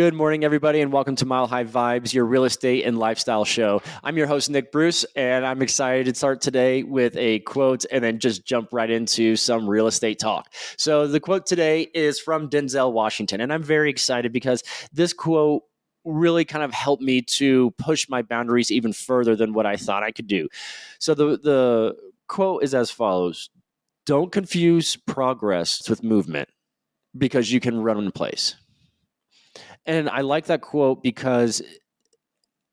Good morning, everybody, and welcome to Mile High Vibes, your real estate and lifestyle show. I'm your host, Nick Bruce, and I'm excited to start today with a quote and then just jump right into some real estate talk. So, the quote today is from Denzel Washington, and I'm very excited because this quote really kind of helped me to push my boundaries even further than what I thought I could do. So, the, the quote is as follows Don't confuse progress with movement because you can run in place. And I like that quote because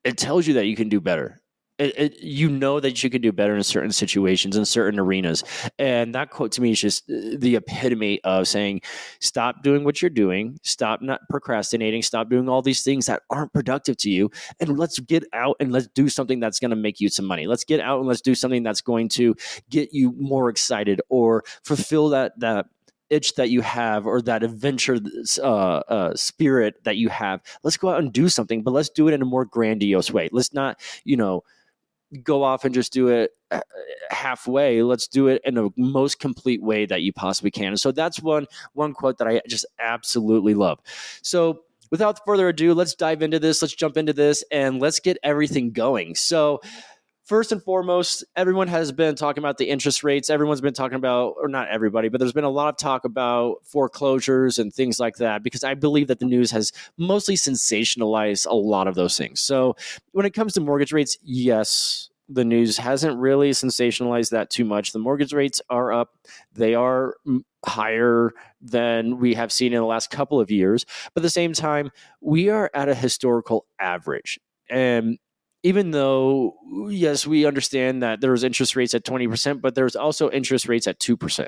it tells you that you can do better. It, it, you know that you can do better in certain situations in certain arenas. And that quote to me is just the epitome of saying stop doing what you're doing. Stop not procrastinating. Stop doing all these things that aren't productive to you. And let's get out and let's do something that's going to make you some money. Let's get out and let's do something that's going to get you more excited or fulfill that that itch that you have or that adventure uh, uh, spirit that you have let's go out and do something but let's do it in a more grandiose way. Let's not you know go off and just do it uh, halfway. Let's do it in the most complete way that you possibly can. So that's one one quote that i just absolutely love. So without further ado let's dive into this. Let's jump into this and let's get everything going. So first and foremost, everyone has been talking about the interest rates. Everyone's been talking about, or not everybody, but there's been a lot of talk about foreclosures and things like that because I believe that the news has mostly sensationalized a lot of those things. So when it comes to mortgage rates, yes, the news hasn't really sensationalized that too much. The mortgage rates are up, they are higher than we have seen in the last couple of years. But at the same time, we are at a historical average. And even though yes we understand that there's interest rates at 20% but there's also interest rates at 2%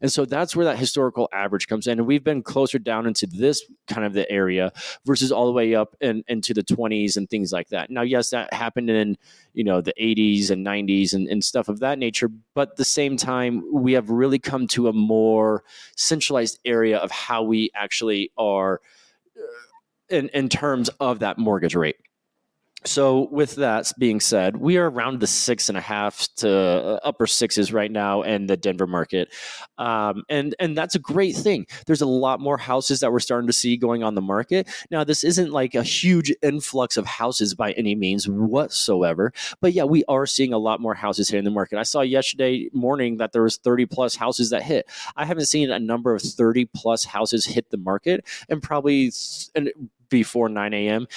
and so that's where that historical average comes in. And we've been closer down into this kind of the area versus all the way up in, into the 20s and things like that. Now yes that happened in you know the 80s and 90s and, and stuff of that nature but at the same time we have really come to a more centralized area of how we actually are uh, in, in terms of that mortgage rate so, with that being said, we are around the six and a half to uh, upper sixes right now in the Denver market, um, and and that's a great thing. There's a lot more houses that we're starting to see going on the market now. This isn't like a huge influx of houses by any means whatsoever, but yeah, we are seeing a lot more houses hitting the market. I saw yesterday morning that there was 30 plus houses that hit. I haven't seen a number of 30 plus houses hit the market, and probably and before 9 a.m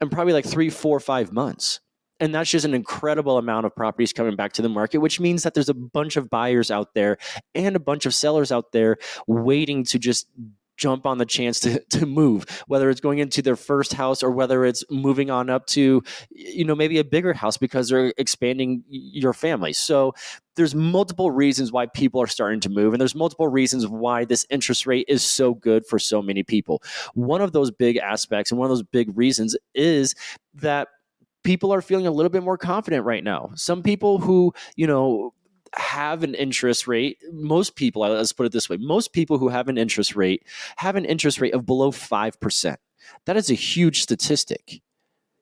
in probably like three, four, five months. And that's just an incredible amount of properties coming back to the market, which means that there's a bunch of buyers out there and a bunch of sellers out there waiting to just jump on the chance to, to move, whether it's going into their first house or whether it's moving on up to, you know, maybe a bigger house because they're expanding your family. So there's multiple reasons why people are starting to move and there's multiple reasons why this interest rate is so good for so many people. One of those big aspects and one of those big reasons is that people are feeling a little bit more confident right now. Some people who, you know, have an interest rate, most people, let's put it this way, most people who have an interest rate have an interest rate of below 5%. That is a huge statistic.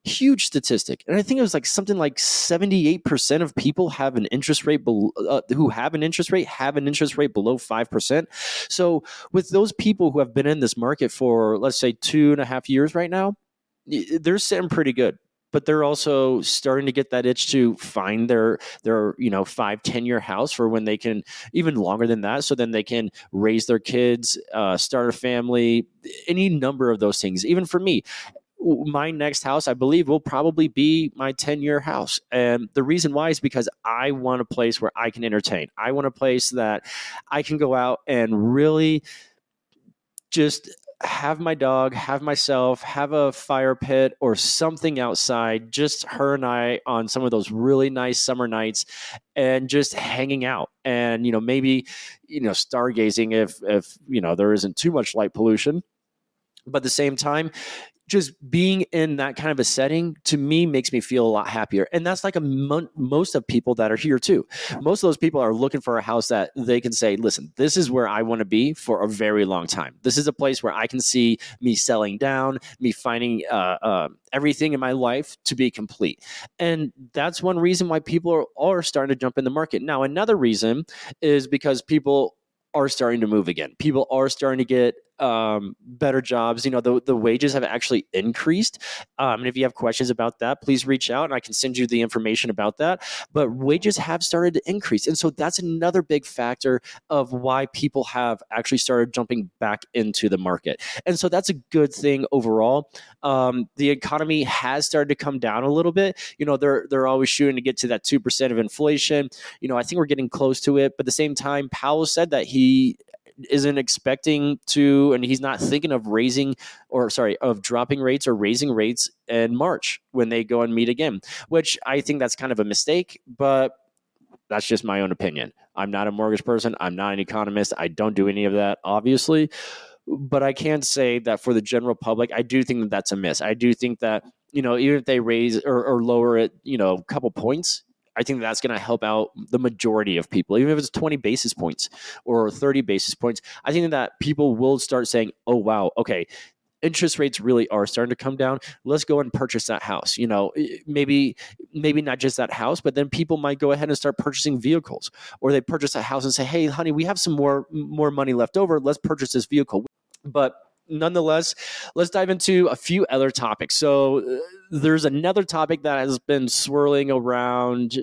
Huge statistic. And I think it was like something like 78% of people have an interest rate below, uh, who have an interest rate have an interest rate below 5%. So, with those people who have been in this market for, let's say, two and a half years right now, they're sitting pretty good but they're also starting to get that itch to find their their you know five ten year house for when they can even longer than that so then they can raise their kids uh, start a family any number of those things. Even for me my next house i believe will probably be my 10 year house. And the reason why is because i want a place where i can entertain. I want a place that i can go out and really just have my dog, have myself, have a fire pit or something outside, just her and I on some of those really nice summer nights and just hanging out. And you know maybe you know stargazing if if you know there isn't too much light pollution but at the same time just being in that kind of a setting to me makes me feel a lot happier. And that's like a mon- most of people that are here too. Most of those people are looking for a house that they can say listen this is where i want to be for a very long time. This is a place where i can see me selling down me finding uh, uh, everything in my life to be complete. And that's one reason why people are, are starting to jump in the market. Now another reason is because people are starting to move again. People are starting to get um, better jobs. You know, the, the wages have actually increased. Um, and if you have questions about that, please reach out and I can send you the information about that. But wages have started to increase. And so that's another big factor of why people have actually started jumping back into the market. And so that's a good thing overall. Um, the economy has started to come down a little bit. You know, they're, they're always shooting to get to that 2% of inflation. You know, I think we're getting close to it. But at the same time, Powell said that he isn't expecting to, and he's not thinking of raising or sorry, of dropping rates or raising rates in March when they go and meet again, which I think that's kind of a mistake, but that's just my own opinion. I'm not a mortgage person. I'm not an economist. I don't do any of that, obviously. But I can say that for the general public, I do think that that's a miss. I do think that, you know, even if they raise or, or lower it, you know, a couple points, I think that's going to help out the majority of people, even if it's 20 basis points or 30 basis points. I think that people will start saying, oh, wow, okay, interest rates really are starting to come down. Let's go and purchase that house you know maybe maybe not just that house but then people might go ahead and start purchasing vehicles or they purchase a house and say hey honey we have some more more money left over. Let's purchase this vehicle. But nonetheless, let's dive into a few other topics. So, uh, there's another topic that has been swirling around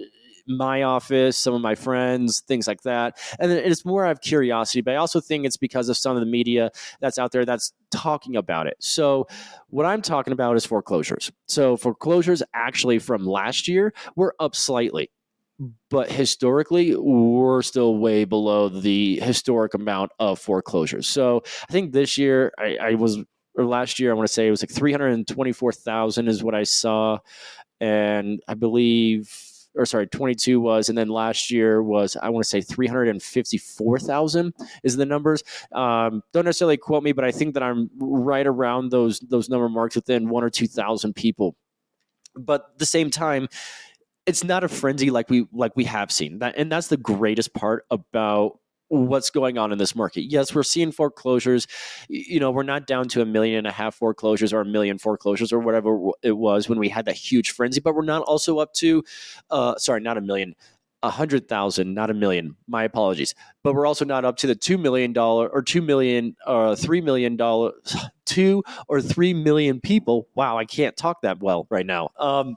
my office, some of my friends, things like that. And it's more out of curiosity, but I also think it's because of some of the media that's out there that's talking about it. So, what I'm talking about is foreclosures. So, foreclosures actually from last year were up slightly but historically we're still way below the historic amount of foreclosures. So i think this year i, I was or last year i want to say it was like 324000 is what i saw. And i believe or sorry 22 was and then last year was i want to say 354000 is the numbers. Um, don't necessarily quote me but i think that i'm right around those those number marks within one or two thousand people. But at the same time it's not a frenzy like we like we have seen that and that's the greatest part about what's going on in this market yes we're seeing foreclosures you know we're not down to a million and a half foreclosures or a million foreclosures or whatever it was when we had that huge frenzy but we're not also up to uh sorry not a million a hundred thousand, not a million. My apologies, but we're also not up to the two million dollar or two million or uh, three million dollar, two or three million people. Wow, I can't talk that well right now. Um,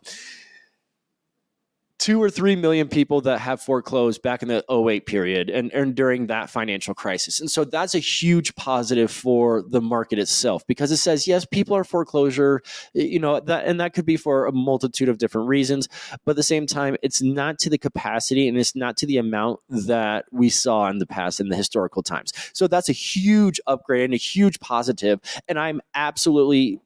two or three million people that have foreclosed back in the 08 period and, and during that financial crisis. And so that's a huge positive for the market itself because it says, yes, people are foreclosure, you know, that and that could be for a multitude of different reasons. But at the same time, it's not to the capacity and it's not to the amount that we saw in the past in the historical times. So that's a huge upgrade and a huge. And I'm absolutely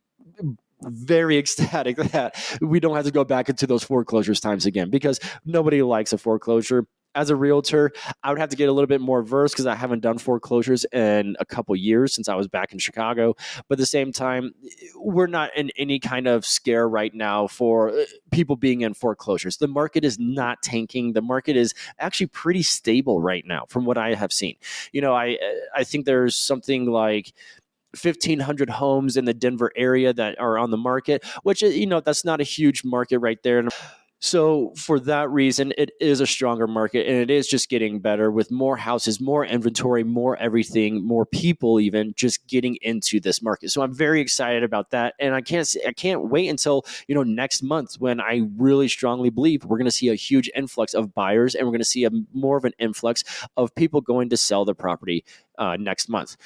very ecstatic that we don't have to go back into those foreclosures times again because nobody likes a foreclosure. As a realtor, I would have to get a little bit more versed because I haven't done foreclosures in a couple years since I was back in Chicago. But at the same time, we're not in any kind of scare right now for uh, people being in foreclosures. The market is not tanking. The market is actually pretty stable right now, from what I have seen. You know, I I think there's something like 1500 homes in the Denver area that are on the market, which, uh, you know, that's not a huge market right there. So, for that reason, it is a stronger market and it is just getting better with more houses, more inventory, more everything, more people even just getting into this market. So, I'm very excited about that. And I can't, I can't wait until, you know, next month when I really strongly believe we're going to see a huge influx of buyers and we're going to see a more of an influx of people going to sell their property uh, next month.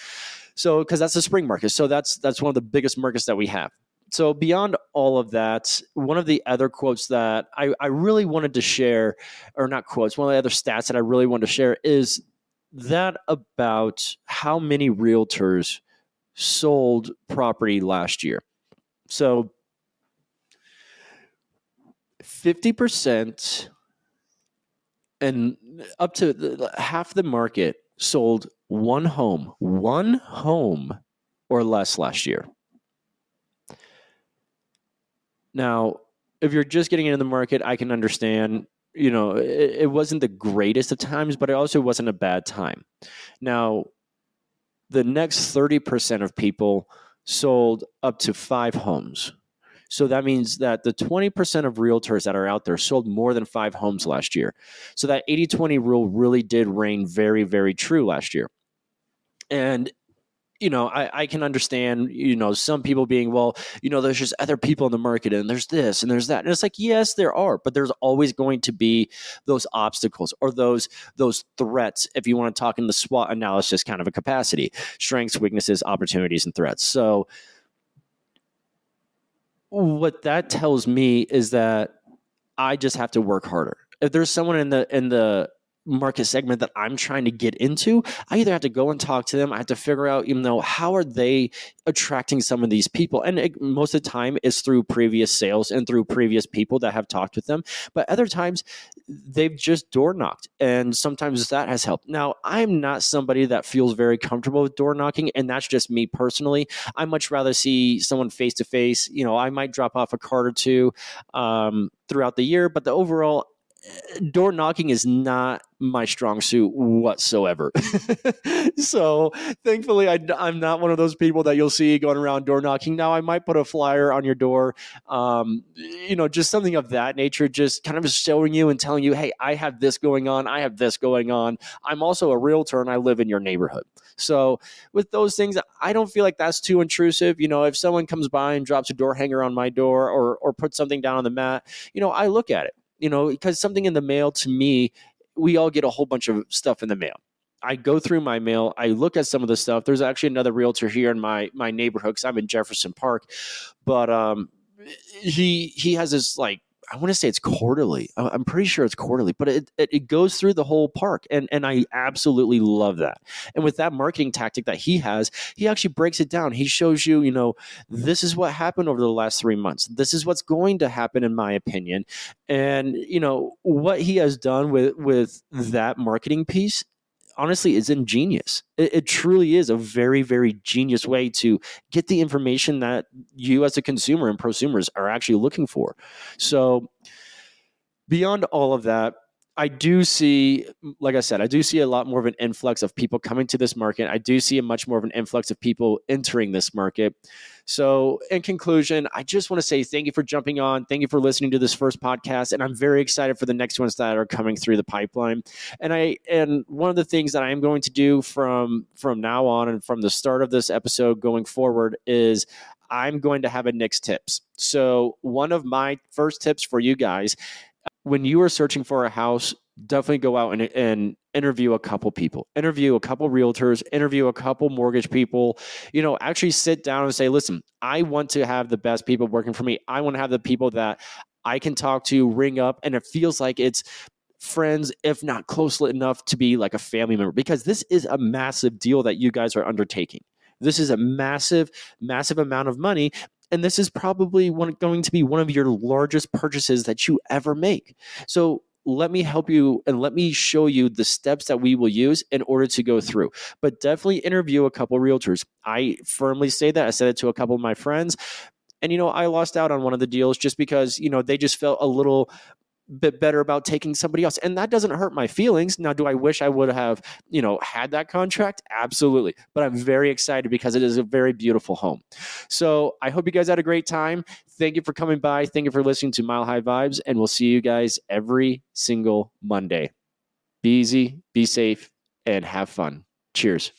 So because that's the spring market, so that's that's one of the biggest markets that we have. So beyond all of that, one of the other quotes that I, I really wanted to share, or not quotes, one of the other stats that I really wanted to share is that about how many realtors sold property last year. So 50% and up to half the market sold one home, one home or less last year. Now, if you're just getting into the market, I can understand, you know, it, it wasn't the greatest of times, but it also wasn't a bad time. Now, the next 30% of people sold up to five homes. So that means that the 20% of realtors that are out there sold more than five homes last year. So that 80 20 rule really did reign very, very true last year. And you know, I, I can understand, you know, some people being, well, you know, there's just other people in the market and there's this and there's that. And it's like, yes, there are, but there's always going to be those obstacles or those those threats, if you want to talk in the SWOT analysis kind of a capacity, strengths, weaknesses, opportunities, and threats. So what that tells me is that I just have to work harder. If there's someone in the in the market segment that I'm trying to get into, I either have to go and talk to them. I have to figure out, you know, how are they attracting some of these people? And it, most of the time is through previous sales and through previous people that have talked with them. But other times they've just door knocked and sometimes that has helped. Now, I'm not somebody that feels very comfortable with door knocking and that's just me personally. I much rather see someone face to face. You know, I might drop off a card or two um, throughout the year, but the overall door knocking is not my strong suit whatsoever. so thankfully, I, am not one of those people that you'll see going around door knocking. Now, I might put a flyer on your door, um, you know, just something of that nature, just kind of showing you and telling you, hey, I have this going on. I have this going on. I'm also a realtor and I live in your neighborhood. So with those things, I don't feel like that's too intrusive. You know, if someone comes by and drops a door hanger on my door or or puts something down on the mat, you know, I look at it you know, because something in the mail to me, we all get a whole bunch of stuff in the mail. I go through my mail. I look at some of the stuff. There's actually another realtor here in my my neighborhood because I'm in Jefferson Park, but um, he he has this like I want to say it's quarterly. I'm pretty sure it's quarterly, but it, it, it, goes through the whole park. And, and I absolutely love that. And with that marketing tactic that he has, he actually breaks it down. He shows you, you know, this is what happened over the last three months. This is what's going to happen, in my opinion. And, you know, what he has done with, with that marketing piece honestly is ingenious. It, it, truly is a very, very genius way to get the information that you as a consumer and prosumers are actually looking for. So beyond all of that, I do see, like I said, I do see a lot more of an influx of people coming to this market. I do see a much more of an influx of people entering this market. So, in conclusion, I just want to say thank you for jumping on. Thank you for listening to this first podcast, and I'm very excited for the next ones that are coming through the pipeline. And I and one of the things that I am going to do from from now on and from the start of this episode going forward is I'm going to have a Nick's tips. So, one of my first tips for you guys when you are searching for a house, definitely go out and, and interview a couple people, interview a couple realtors, interview a couple mortgage people. You know, actually sit down and say, listen, I want to have the best people working for me. I want to have the people that I can talk to, ring up, and it feels like it's friends, if not close enough to be like a family member, because this is a massive deal that you guys are undertaking. This is a massive, massive amount of money and this is probably one, going to be one of your largest purchases that you ever make. So let me help you and let me show you the steps that we will use in order to go through. But definitely interview a couple realtors. I firmly say that. I said it to a couple of my friends. And, you know, I lost out on one of the deals just because, you know, they just felt a little bit better about taking somebody else. And that doesn't hurt my feelings. Now, do I wish I would have, you know, had that contract? Absolutely. But I'm very excited because it is a very beautiful home. So I hope you guys had a great time. Thank you for coming by. Thank you for listening to Mile High Vibes. And we'll see you guys every single Monday. Be easy, be safe, and have fun. Cheers.